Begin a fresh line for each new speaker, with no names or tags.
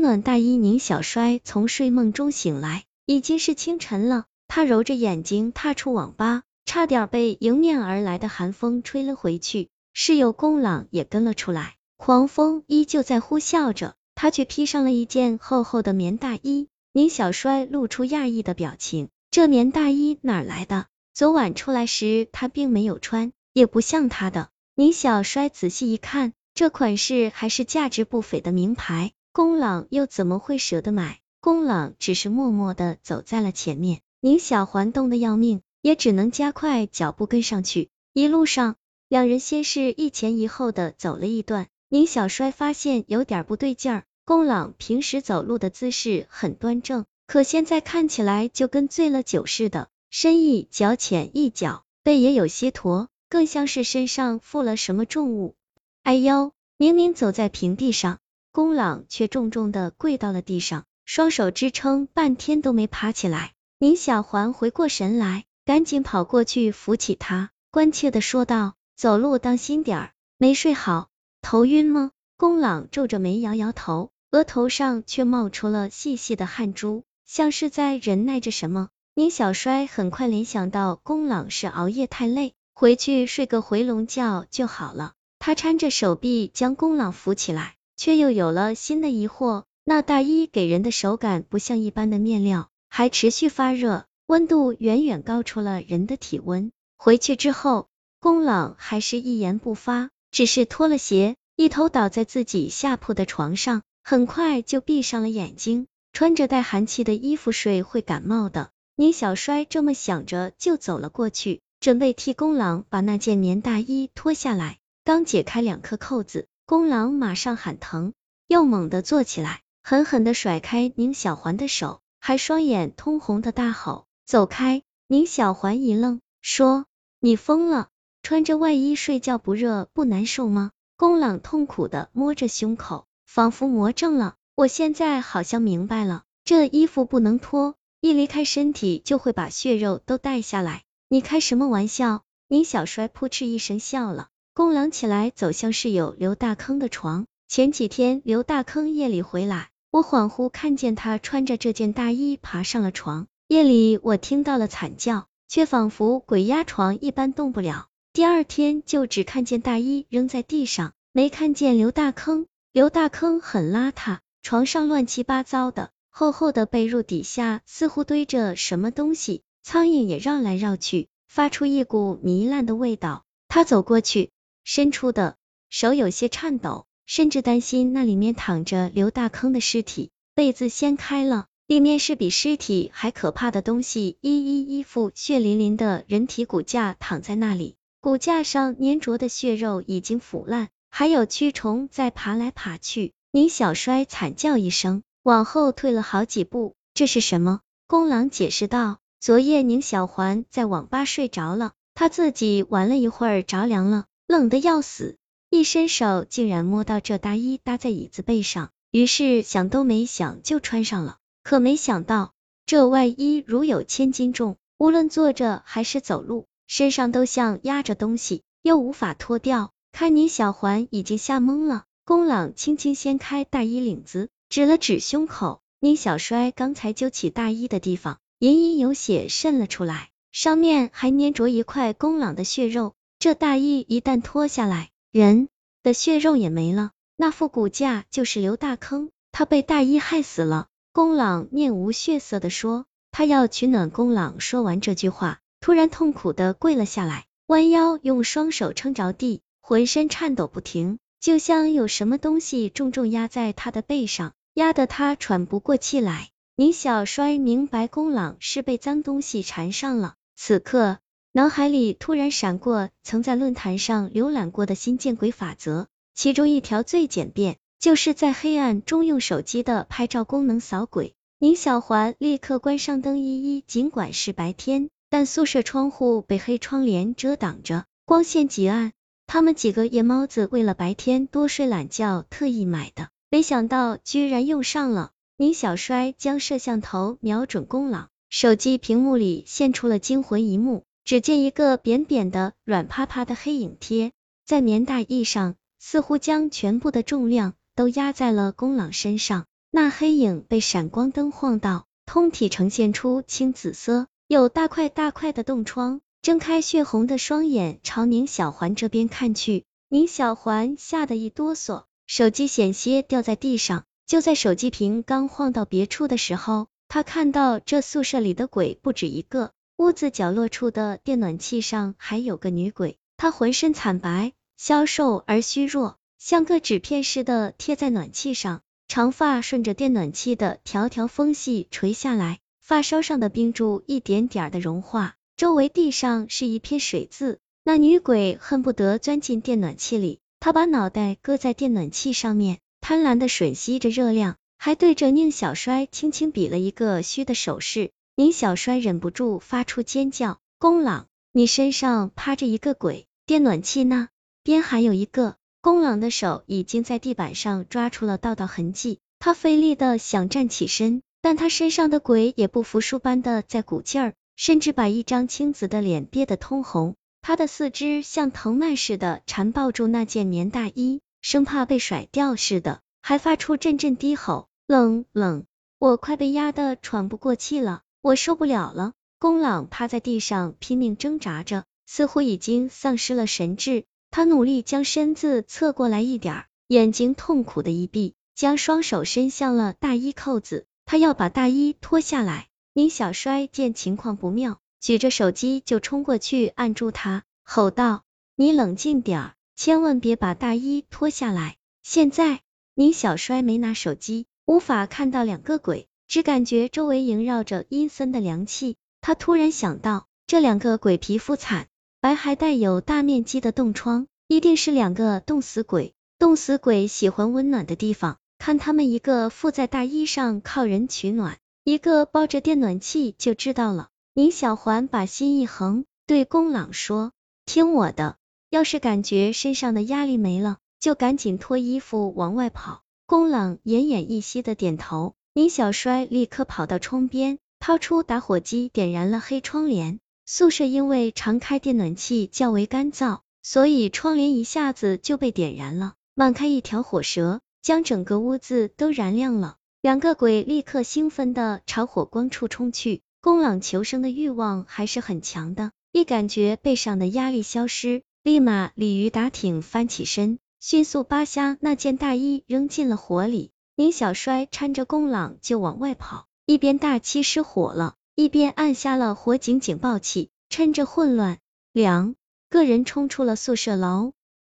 暖大衣宁小衰从睡梦中醒来，已经是清晨了。他揉着眼睛踏出网吧，差点被迎面而来的寒风吹了回去。室友宫朗也跟了出来，狂风依旧在呼啸着，他却披上了一件厚厚的棉大衣。宁小衰露出讶异的表情，这棉大衣哪来的？昨晚出来时他并没有穿，也不像他的。宁小衰仔细一看，这款式还是价值不菲的名牌。宫朗又怎么会舍得买？宫朗只是默默的走在了前面，宁小环冻得要命，也只能加快脚步跟上去。一路上，两人先是一前一后的走了一段，宁小衰发现有点不对劲儿。宫朗平时走路的姿势很端正，可现在看起来就跟醉了酒似的，深一脚浅一脚，背也有些驼，更像是身上负了什么重物。哎呦，明明走在平地上。宫朗却重重的跪到了地上，双手支撑，半天都没爬起来。宁小环回过神来，赶紧跑过去扶起他，关切的说道：“走路当心点儿，没睡好，头晕吗？”宫朗皱着眉摇摇头，额头上却冒出了细细的汗珠，像是在忍耐着什么。宁小衰很快联想到宫朗是熬夜太累，回去睡个回笼觉就好了。他搀着手臂将宫朗扶起来。却又有了新的疑惑，那大衣给人的手感不像一般的面料，还持续发热，温度远远高出了人的体温。回去之后，宫朗还是一言不发，只是脱了鞋，一头倒在自己下铺的床上，很快就闭上了眼睛。穿着带寒气的衣服睡会感冒的，宁小衰这么想着，就走了过去，准备替宫朗把那件棉大衣脱下来。刚解开两颗扣子。公狼马上喊疼，又猛地坐起来，狠狠的甩开宁小环的手，还双眼通红的大吼：“走开！”宁小环一愣，说：“你疯了？穿着外衣睡觉不热不难受吗？”公狼痛苦的摸着胸口，仿佛魔怔了。我现在好像明白了，这衣服不能脱，一离开身体就会把血肉都带下来。你开什么玩笑？宁小衰扑哧一声笑了。宫朗起来，走向室友刘大坑的床。前几天刘大坑夜里回来，我恍惚看见他穿着这件大衣爬上了床。夜里我听到了惨叫，却仿佛鬼压床一般动不了。第二天就只看见大衣扔在地上，没看见刘大坑。刘大坑很邋遢，床上乱七八糟的，厚厚的被褥底下似乎堆着什么东西，苍蝇也绕来绕去，发出一股糜烂的味道。他走过去。伸出的手有些颤抖，甚至担心那里面躺着刘大坑的尸体。被子掀开了，里面是比尸体还可怕的东西，一一一副血淋淋的人体骨架躺在那里，骨架上粘着的血肉已经腐烂，还有蛆虫在爬来爬去。宁小衰惨叫一声，往后退了好几步。这是什么？宫郎解释道：昨夜宁小环在网吧睡着了，他自己玩了一会儿着凉了。冷的要死，一伸手竟然摸到这大衣搭在椅子背上，于是想都没想就穿上了。可没想到，这外衣如有千斤重，无论坐着还是走路，身上都像压着东西，又无法脱掉。看你小环已经吓懵了。宫朗轻轻掀开大衣领子，指了指胸口，宁小衰刚才揪起大衣的地方，隐隐有血渗了出来，上面还粘着一块宫朗的血肉。这大衣一旦脱下来，人的血肉也没了。那副骨架就是刘大坑，他被大衣害死了。宫朗面无血色的说，他要取暖。宫朗说完这句话，突然痛苦的跪了下来，弯腰用双手撑着地，浑身颤抖不停，就像有什么东西重重压在他的背上，压得他喘不过气来。宁小衰明白宫朗是被脏东西缠上了，此刻。脑海里突然闪过曾在论坛上浏览过的新见鬼法则，其中一条最简便，就是在黑暗中用手机的拍照功能扫鬼。宁小环立刻关上灯，一一尽管是白天，但宿舍窗户被黑窗帘遮挡着，光线极暗。他们几个夜猫子为了白天多睡懒觉特意买的，没想到居然用上了。宁小衰将摄像头瞄准公朗，手机屏幕里现出了惊魂一幕。只见一个扁扁的、软趴趴的黑影贴在棉大衣上，似乎将全部的重量都压在了宫朗身上。那黑影被闪光灯晃到，通体呈现出青紫色，有大块大块的冻疮，睁开血红的双眼朝宁小环这边看去。宁小环吓得一哆嗦，手机险些掉在地上。就在手机屏刚晃到别处的时候，他看到这宿舍里的鬼不止一个，屋子角落处的电暖气上还有个女鬼，她浑身惨白，消瘦而虚弱，像个纸片似的贴在暖气上，长发顺着电暖气的条条缝隙垂下来，发梢上的冰柱一点点的融化，周围地上是一片水渍。那女鬼恨不得钻进电暖气里，她把脑袋搁在电暖气上面，贪婪的吮吸着热量，还对着宁小衰轻轻比了一个虚的手势。宁小衰忍不住发出尖叫：“宫朗，你身上趴着一个鬼，电暖气呢？边还有一个。”宫朗的手已经在地板上抓出了道道痕迹，他费力的想站起身，但他身上的鬼也不服输般的在鼓劲儿，甚至把一张青紫的脸憋得通红。他的四肢像藤蔓似的缠抱住那件棉大衣，生怕被甩掉似的，还发出阵阵低吼。冷冷，我快被压得喘不过气了，我受不了了。宫朗趴在地上拼命挣扎着，似乎已经丧失了神智。他努力将身子侧过来一点，眼睛痛苦的一闭，将双手伸向了大衣扣子，他要把大衣脱下来。宁小衰见情况不妙。举着手机就冲过去按住他，吼道：“你冷静点，千万别把大衣脱下来。”现在，宁小衰没拿手机，无法看到两个鬼，只感觉周围萦绕着阴森的凉气。他突然想到，这两个鬼皮肤惨白，还带有大面积的冻疮，一定是两个冻死鬼。冻死鬼喜欢温暖的地方，看他们一个附在大衣上靠人取暖，一个抱着电暖气，就知道了。宁小环把心一横，对宫朗说：“听我的，要是感觉身上的压力没了，就赶紧脱衣服往外跑。”宫朗奄奄一息的点头。宁小衰立刻跑到窗边，掏出打火机，点燃了黑窗帘。宿舍因为常开电暖气较为干燥，所以窗帘一下子就被点燃了，漫开一条火舌，将整个屋子都燃亮了。两个鬼立刻兴奋的朝火光处冲去。宫朗求生的欲望还是很强的，一感觉背上的压力消失，立马鲤鱼打挺翻起身，迅速扒下那件大衣扔进了火里。宁小衰搀着宫朗就往外跑，一边大气失火了，一边按下了火警警报器，趁着混乱，两个人冲出了宿舍楼。